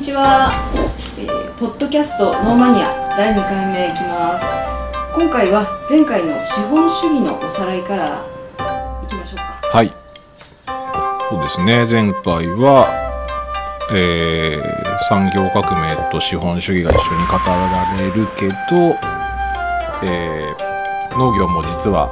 にちは、えーポッドキャストノーマニア第2回目いきます今回は前回の資本主義のおさらいからいきましょうかはい。そうですね。前回は、えー産業革命と資本主義が一緒に語られるけど、えー農業も実は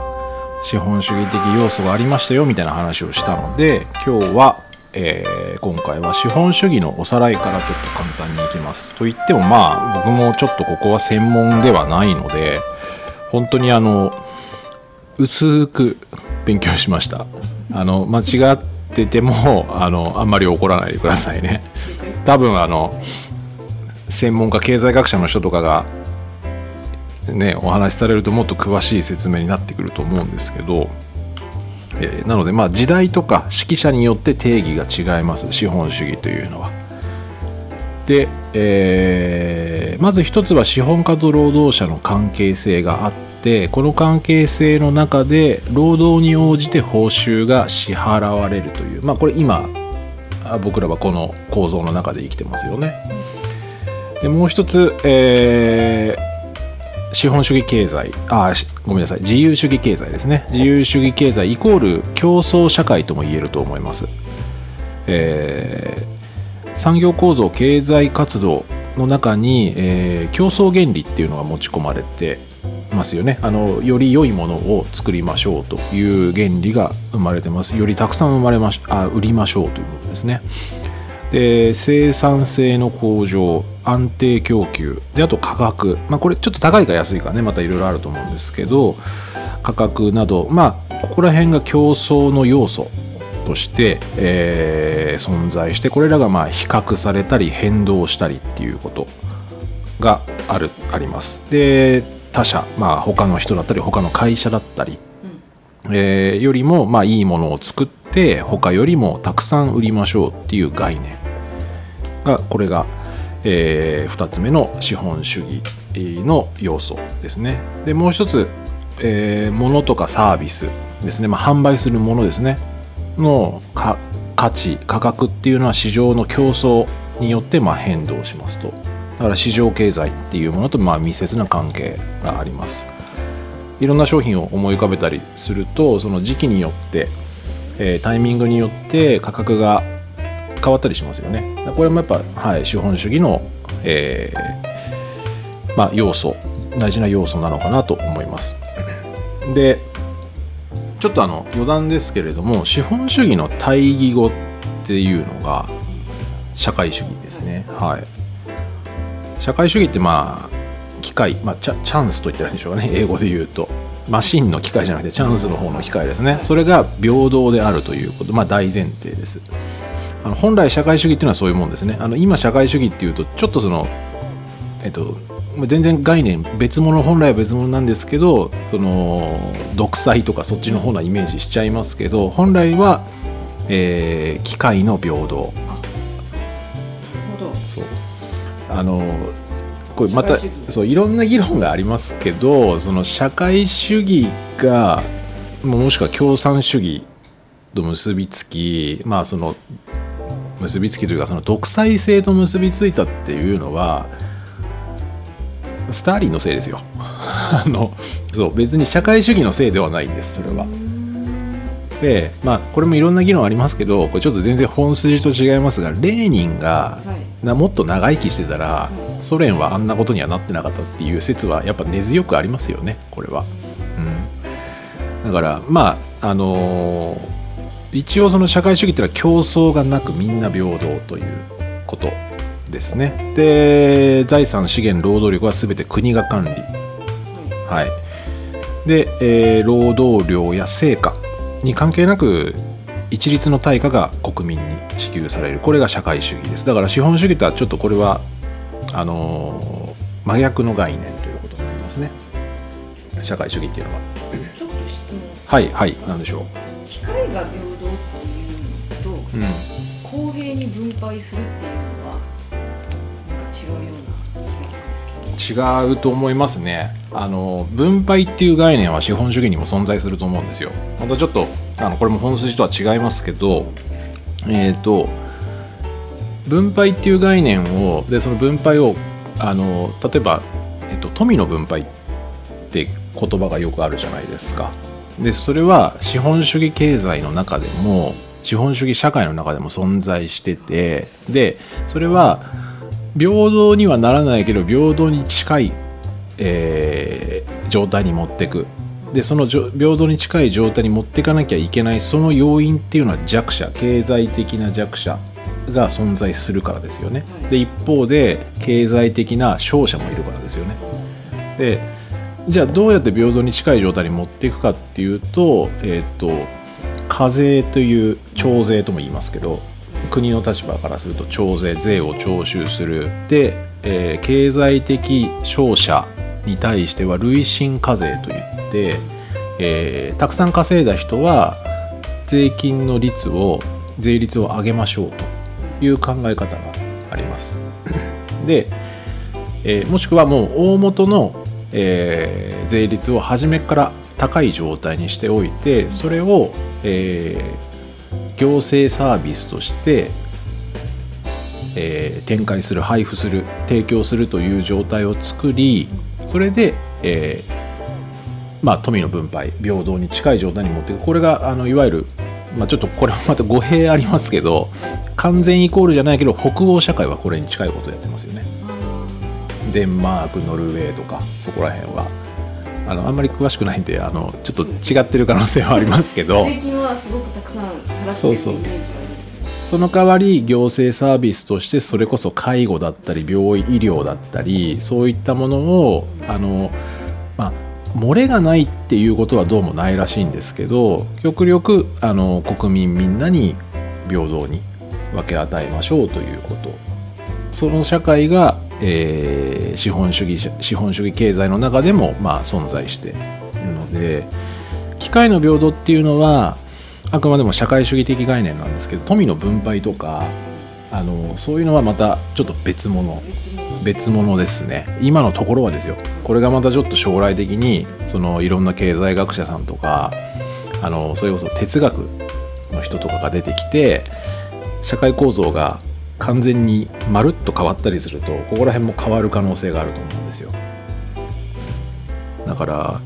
資本主義的要素がありましたよみたいな話をしたので、今日は、えー今回は資本主義のおさらいからちょっと簡単にいきます。と言ってもまあ僕もちょっとここは専門ではないので、本当にあの、薄く勉強しました。あの、間違ってても、あの、あんまり怒らないでくださいね。多分あの、専門家、経済学者の人とかが、ね、お話しされるともっと詳しい説明になってくると思うんですけど、えーなので、まあ、時代とか指揮者によって定義が違います、資本主義というのは。で、えーまず一つは資本家と労働者の関係性があってこの関係性の中で労働に応じて報酬が支払われるというまあこれ今僕らはこの構造の中で生きてますよねでもう一つ、えー資本主義経済あごめんなさい。自由主義経済ですね。自由主義経済イコール競争社会とも言えると思います、えー産業構造経済活動の中に、えー競争原理っていうのが持ち込まれてますよね。あのより良いものを作りましょうという原理が生まれてます。よりたくさん生まれましあ売りましょうということですね。で生産性の向上。安定供給。であと価格、まあ、これちょっと高いか安いかねまたいろいろあると思うんですけど価格など。まあここら辺が競争の要素として、えー存在してこれらがまあ比較されたり変動したりっていうことがあるあります。で他社、まあ、他の人だったり他の会社だったり、うん。えーよりもまあいいものを作って他よりもたくさん売りましょうっていう概念がこれが、え2つ目の資本主義の要素ですね。でもう一つ、えー物とかサービスですね、まあ、販売するものですね。の価値価格っていうのは市場の競争によってまあ変動しますと。だから市場経済っていうものとまあ密接な関係があります。いろんな商品を思い浮かべたりするとその時期によって、えータイミングによって価格が変わったりしますよね。これもやっぱ、はい、資本主義の、えーまあ、要素大事な要素なのかなと思います。でちょっとあの余談ですけれども資本主義の対義語っていうのが社会主義ですね。はい。社会主義ってまあ機械、まあ、チャチャンスと言ったらいいんでしょうかね。英語で言うと。マシンの機械じゃなくてチャンスの方の機械ですね。それが平等であるということまあ大前提です。あの本来社会主義っていうのはそういうもんですね。あの今社会主義っていうとちょっとそのえっと全然概念別物本来は別物なんですけどその独裁とかそっちの方なイメージしちゃいますけど本来は、えー機械の平等。そう。あのこれまたそういろんな議論がありますけどその社会主義がももしくは共産主義と結びつきまあその結びつきというかその独裁性と結びついたっていうのはスターリンのせいですよ。あのそう別に社会主義のせいではないんですそれは。でまあこれもいろんな議論ありますけどこれちょっと全然本筋と違いますがレーニンがはい。なもっと長生きしてたらはい。ソ連はあんなことにはなってなかったっていう説はやっぱ根強くありますよねこれは、うん、だからまああのー一応その社会主義っていうのは競争がなくみんな平等ということですね。で財産資源労働力は全て国が管理。ははい。で、えー労働量や成果に関係なく一律の対価が国民に支給される。これが社会主義です。だから資本主義とはちょっとこれはあのー真逆の概念ということになりますね。社会主義っていうのは。ちょっと質問。はいはい。なんでしょ機械が平等っていうのとう、うん、公平に分配するっていうのはなんか違うような気がするんですけど。違うと思いますね。あの分配っていう概念は資本主義にも存在すると思うんですよ。またちょっとあのこれも本筋とは違いますけどえっ、と分配っていう概念をでその分配をあの例えば、えっと、富の分配って言葉がよくあるじゃないですかでそれは資本主義経済の中でも資本主義社会の中でも存在しててでそれは平等にはならないけど平等に近い、えー状態に持っていく。でその平等に近い状態に持っていかなきゃいけないその要因っていうのは弱者経済的な弱者が存在するからですよね。で一方で経済的な勝者もいるからですよね。でじゃあどうやって平等に近い状態に持っていくかっていうとえっ、と課税という徴税とも言いますけど国の立場からすると徴税税を徴収する。で、えー経済的勝者に対しては累進課税といって、えーたくさん稼いだ人は税金の率を税率を上げましょうという考え方があります。で、えーもしくはもう大元の、えー税率を初めから高い状態にしておいてそれを、えー行政サービスとして、えー展開する配布する提供するという状態を作りそれで、えーまあ、富の分配平等に近い状態に持っていく。これがあのいわゆる、まあ、ちょっとこれはまた 語弊ありますけど完全イコールじゃないけど北欧社会はこれに近いことをやってますよね。デンマークノルウェーとかそこら辺は。あのあんまり詳しくないんであのちょっと違ってる可能性はありますけど。税金はすごくたくさん払ってるイメージがあります。ねその代わり行政サービスとしてそれこそ介護だったり病院医療だったりそういったものをあの、まあ、漏れがないっていうことはどうもないらしいんですけど極力あの国民みんなに平等に分け与えましょうということ。その社会が、えー資本主義資本主義経済の中でも、まあ、存在しているので機会の平等っていうのはあくまでも社会主義的概念なんですけど富の分配とかあのそういうのはまたちょっと別物別物ですね。今のところはですよ。これがまたちょっと将来的にそのいろんな経済学者さんとかあのそれこそ哲学の人とかが出てきて社会構造が完全にまるっと変わったりするとここら辺も変わる可能性があると思うんですよ。だから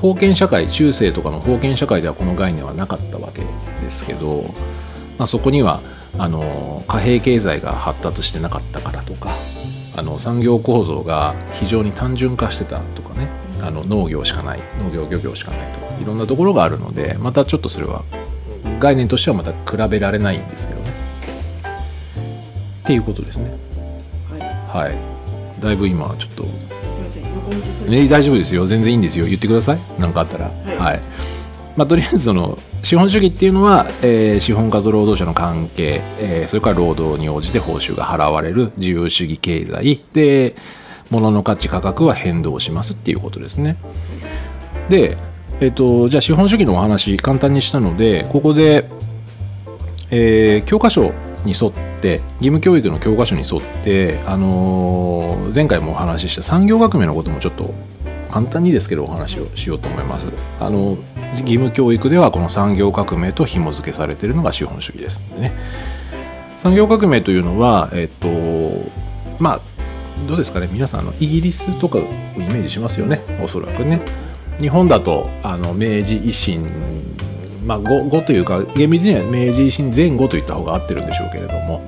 封建社会中世とかの封建社会ではこの概念はなかったわけですけど、まあ、そこにはあの貨幣経済が発達してなかったからとかあの産業構造が非常に単純化してたとかねあの農業しかない農業漁業しかないとかいろんなところがあるのでまたちょっとそれは概念としてはまた比べられないんですけどね。っていうことですね。はい。はい。だいぶ今ちょっと。すみません。横道それ。ね、大丈夫ですよ。全然いいんですよ。言ってください。何かあったら。はい、まあ、とりあえずその資本主義っていうのは、えー資本家と労働者の関係、えーそれから労働に応じて報酬が払われる自由主義経済。で物の価値価格は変動しますっていうことですね。で、えっとじゃあ資本主義のお話簡単にしたのでここで、えー教科書に沿って義務教育の教科書に沿って、あのー前回もお話しした産業革命のこともちょっと簡単にですけどお話をしようと思います。あの義務教育ではこの産業革命と紐付けされているのが資本主義ですのでね。産業革命というのは、えっと、まあ、どうですかね、皆さんあの、イギリスとかをイメージしますよね、おそらくね。日本だとあの明治維新、まあ、後後というか厳密には明治維新前後といった方が合ってるんでしょうけれども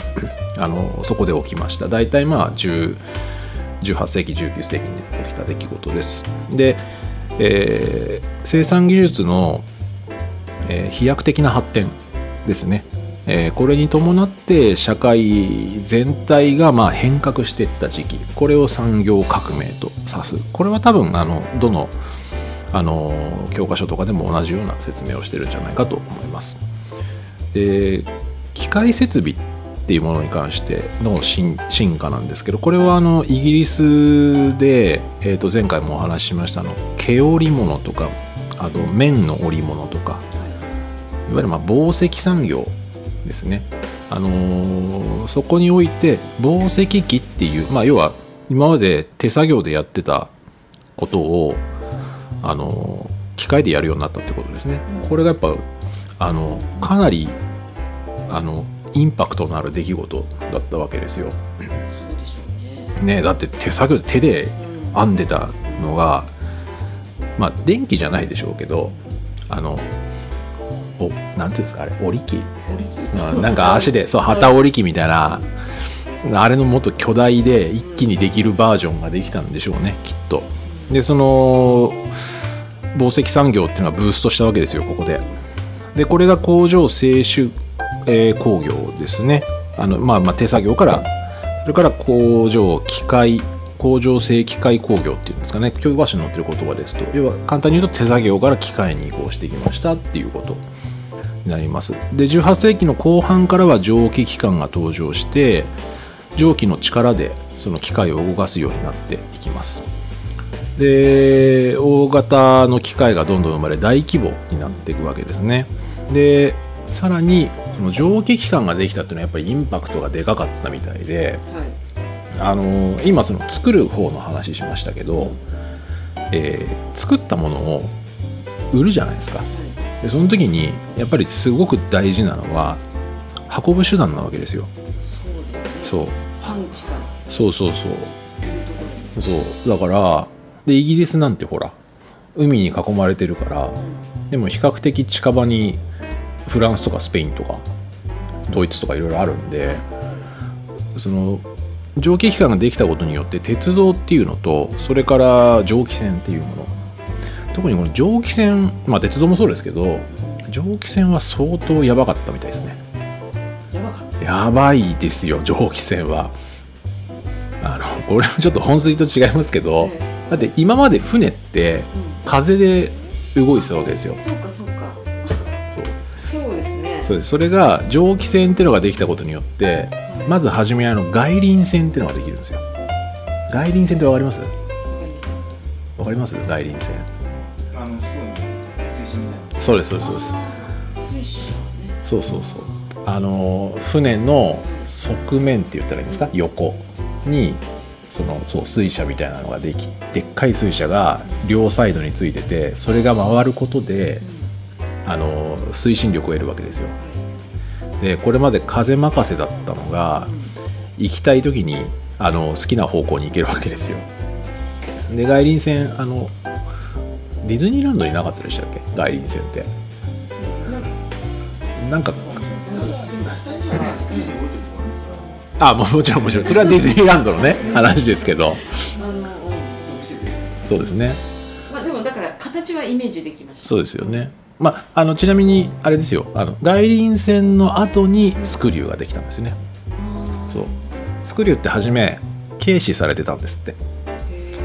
あのそこで起きました。大体まあ18世紀19世紀に起きた出来事です。で、えー生産技術の、えー飛躍的な発展ですね、えーこれに伴って社会全体がまあ変革していった時期。これを産業革命と指す。これは多分あのどのあの教科書とかでも同じような説明をしてるんじゃないかと思います。で機械設備っていうものに関しての進進化なんですけどこれはあのイギリスで、えー、と前回もお話ししましたの毛織物とかあと綿の織物とかいわゆるまあ紡績産業ですね、あのーそこにおいて紡績機っていう、まあ、要は今まで手作業でやってたことを、あのー機械でやるようになったってことですね。これがやっぱあのかなりあのインパクトのある出来事だったわけですよ。ね。ねだって手作業で手でうん編んでたのがまあ電気じゃないでしょうけどあのおなんていうんですかあれ織り機？折り機？まあなんか足でそう旗織り機みたいなあれのもっと巨大で一気にできるバージョンができたんでしょうねきっとでその紡績産業っていうのがブーストしたわけですよここで。でこれが工場製種、えー工業ですね。あの、まあ、まあ手作業からそれから工場機械工場製機械工業っていうんですかね。教科書に載ってる言葉ですと。要は簡単に言うと手作業から機械に移行してきましたっていうこと。になります。で18世紀の後半からは蒸気機関が登場して蒸気の力でその機械を動かすようになっていきます。で大型の機械がどんどん生まれ大規模になっていくわけですね。でさらにその蒸気機関ができたっていうのはやっぱりインパクトがでかかったみたいではい。あの今その作る方の話しましたけど、えー作ったものを売るじゃないですか。はい。でその時にやっぱりすごく大事なのは運ぶ手段なわけですよ。そうね。そう。そうそうそう。だからでイギリスなんてほら海に囲まれてるからでも比較的近場にフランスとかスペインとかドイツとかいろいろあるんでその蒸気機関ができたことによって鉄道っていうのとそれから蒸気船っていうもの。特にこの蒸気船まあ鉄道もそうですけど蒸気船は相当やばかったみたいですね。やばかった。やばいですよ蒸気船はあのこれもちょっと本筋と違いますけど、えだって今まで船って風で動いてたわけですよ。そうかそうか。そう。そうですね。そうです。それが蒸気船っていうのができたことによってはい。まず初めあの外輪船っていうのができるんですよ。外輪船ってわかります？わかります？外輪船。あの、そこに水車みたいな。そうですそうですそうです。水車ね。そうそうそう。あの船の側面って言ったらいいんですか？横にそのそう水車みたいなのができでっかい水車が両サイドについててそれが回ることでうんあの推進力を得るわけですよ。はでこれまで風任せだったのが行きたい時にあの好きな方向に行けるわけですよ。で外輪船あのディズニーランドになかったでしたっけ？外輪船って。なんかあももちろんもちろん。それはディズニーランドのね話ですけど。あのうんそうですね。まあでもだから形はイメージできましたそうですよね。まああのちなみにあれですよ。あの外輪船の後にスクリューができたんですよね。うん。そう。スクリューって初め軽視されてたんですって。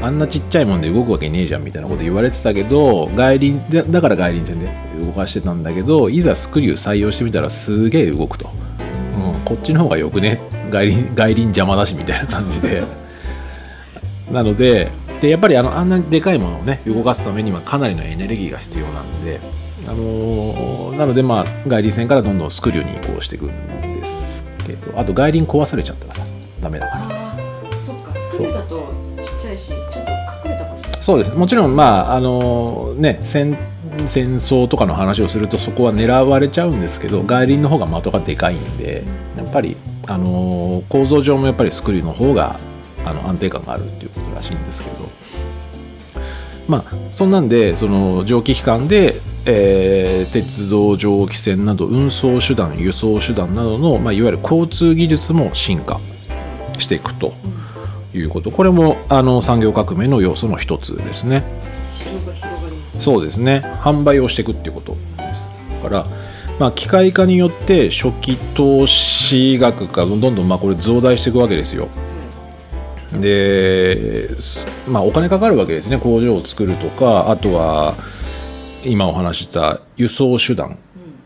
あんなちっちゃいもんで動くわけねえじゃんみたいなこと言われてたけど外輪でだから外輪船で動かしてたんだけどいざスクリュー採用してみたらすげえ動くと、うん、こっちの方がよくね？外輪外輪邪魔だしみたいな感じで。なのででやっぱりあのあんなでかいものをね動かすためにはかなりのエネルギーが必要なんで、あのーなのでまあ外輪船からどんどんスクリューに移行していくんですけどあと外輪壊されちゃったらさダメだから。ああそっか。スクリューだとちっちゃいしちょっと隠れた場所。そうです。もちろんまああのね戦戦争とかの話をするとそこは狙われちゃうんですけど外輪の方が的がでかいんでやっぱりあの構造上もやっぱりスクリューの方があの安定感があるっていうことらしいんですけどまあそんなんでその蒸気機関で、えー鉄道蒸気船など運送手段輸送手段などの、まあ、いわゆる交通技術も進化していくということこれもあの産業革命の要素の一つですね。そうですね。販売をしていくっていうことです。だから、まあ、機械化によって初期投資額がどんどんまあこれ増大していくわけですよ。ですまあお金かかるわけですね。工場を作るとかあとは今お話しした輸送手段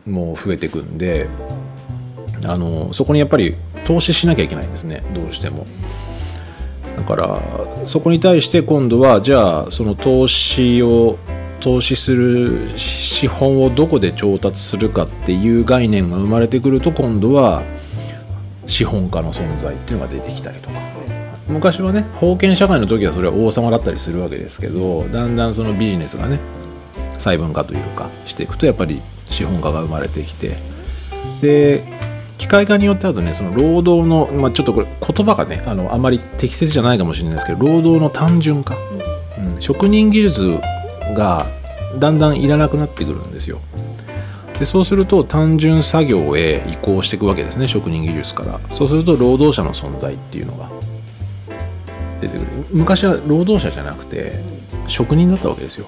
うん。も増えていくんであのそこにやっぱり投資しなきゃいけないんですね。どうしても。だからそこに対して今度はじゃあその投資を投資する資本をどこで調達するかっていう概念が生まれてくると今度は資本家の存在っていうのが出てきたりとか。はい昔はね封建社会の時はそれは王様だったりするわけですけどだんだんそのビジネスがね細分化というかしていくとやっぱり資本家が生まれてきて。で機械化によってあとねその労働の、まあ、ちょっとこれ言葉がねあのあまり適切じゃないかもしれないですけど労働の単純化、うん。うん、職人技術がだんだんいらなくなってくるんですよ。でそうすると単純作業へ移行していくわけですね職人技術から。そうすると労働者の存在っていうのが出てくる。昔は労働者じゃなくてうん職人だったわけですよ、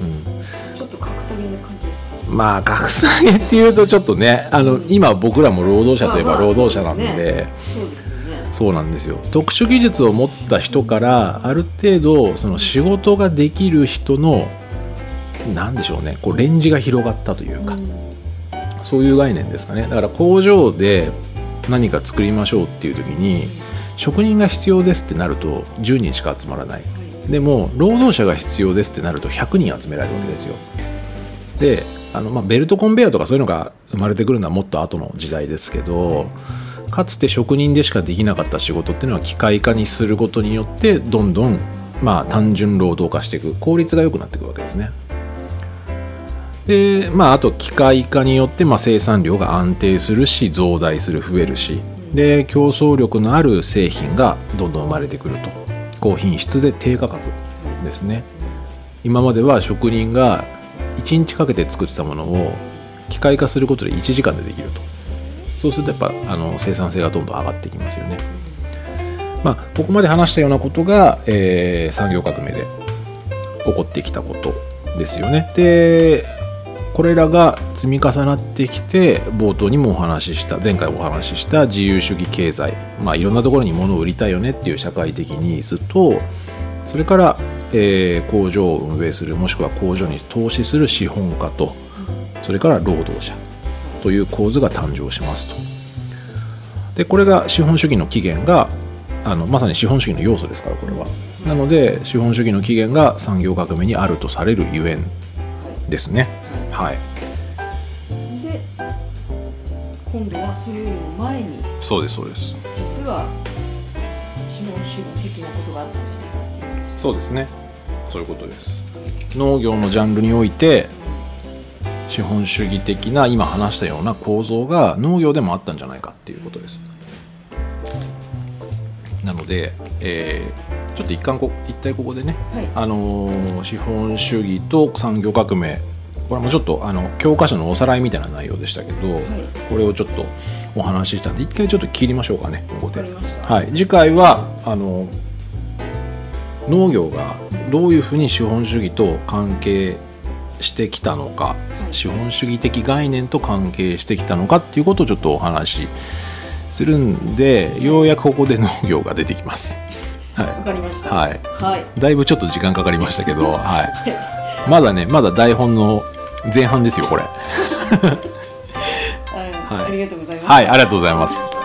うん、どちょっと格下げな感じですか？まあ格下げっていうとちょっとねあの、うん。今僕らも労働者といえばまあまあ労働者なんで,、そうでそうですよねそうなんですよ。特殊技術を持った人からある程度その仕事ができる人のなんでしょうねこうレンジが広がったというか、うんそういう概念ですかね。だから工場で何か作りましょうっていう時に職人が必要ですってなると10人しか集まらない。でも労働者が必要ですってなると100人集められるわけですよ。であの、まあ、ベルトコンベヤーとかそういうのが生まれてくるのはもっと後の時代ですけどかつて職人でしかできなかった仕事っていうのは機械化にすることによってどんどんまあ単純労働化していく。効率が良くなっていくわけですね。でまああと機械化によってまあ生産量が安定するし増大する増えるし。で競争力のある製品がどんどん生まれてくると。高品質で低価格ですね。今までは職人が1日かけて作ってたものを機械化することで1時間でできると。そうするとやっぱあの生産性がどんどん上がってきますよね。まあここまで話したようなことが、えー産業革命で起こってきたことですよね。でこれらが積み重なってきて冒頭にもお話しした前回お話しした自由主義経済まあいろんなところに物を売りたいよねっていう社会的ニーズとそれから、えー工場を運営するもしくは工場に投資する資本家とそれから労働者。という構図が誕生しますと。でこれが資本主義の起源があのまさに資本主義の要素ですからこれは。なので資本主義の起源が産業革命にあるとされるゆえんはいですね。はい。で今度はそれよりも前にそうですそうです。実は資本主義的なことがあったんじゃないかっていうそうですね。そういうことです。農業のジャンルにおいて資本主義的な今話したような構造が農業でもあったんじゃないかっていうことです。なので、えーちょっと一貫こ一体ここでね、はい。あのー資本主義と産業革命。これもちょっとあの教科書のおさらいみたいな内容でしたけど、はい。これをちょっとお話ししたんで一回ちょっと切りましょうかねここで。はい、次回はあの農業がどういうふうに資本主義と関係してきたのかはい。資本主義的概念と関係してきたのかっていうことをちょっとお話しするんでようやくここで農業が出てきます。わはかりました。はい。はい。い、だいぶちょっと時間かかりましたけど、はい、まだねまだ台本の前半ですよこれ。はい。ありがとうございます。はい、ありがとうございます。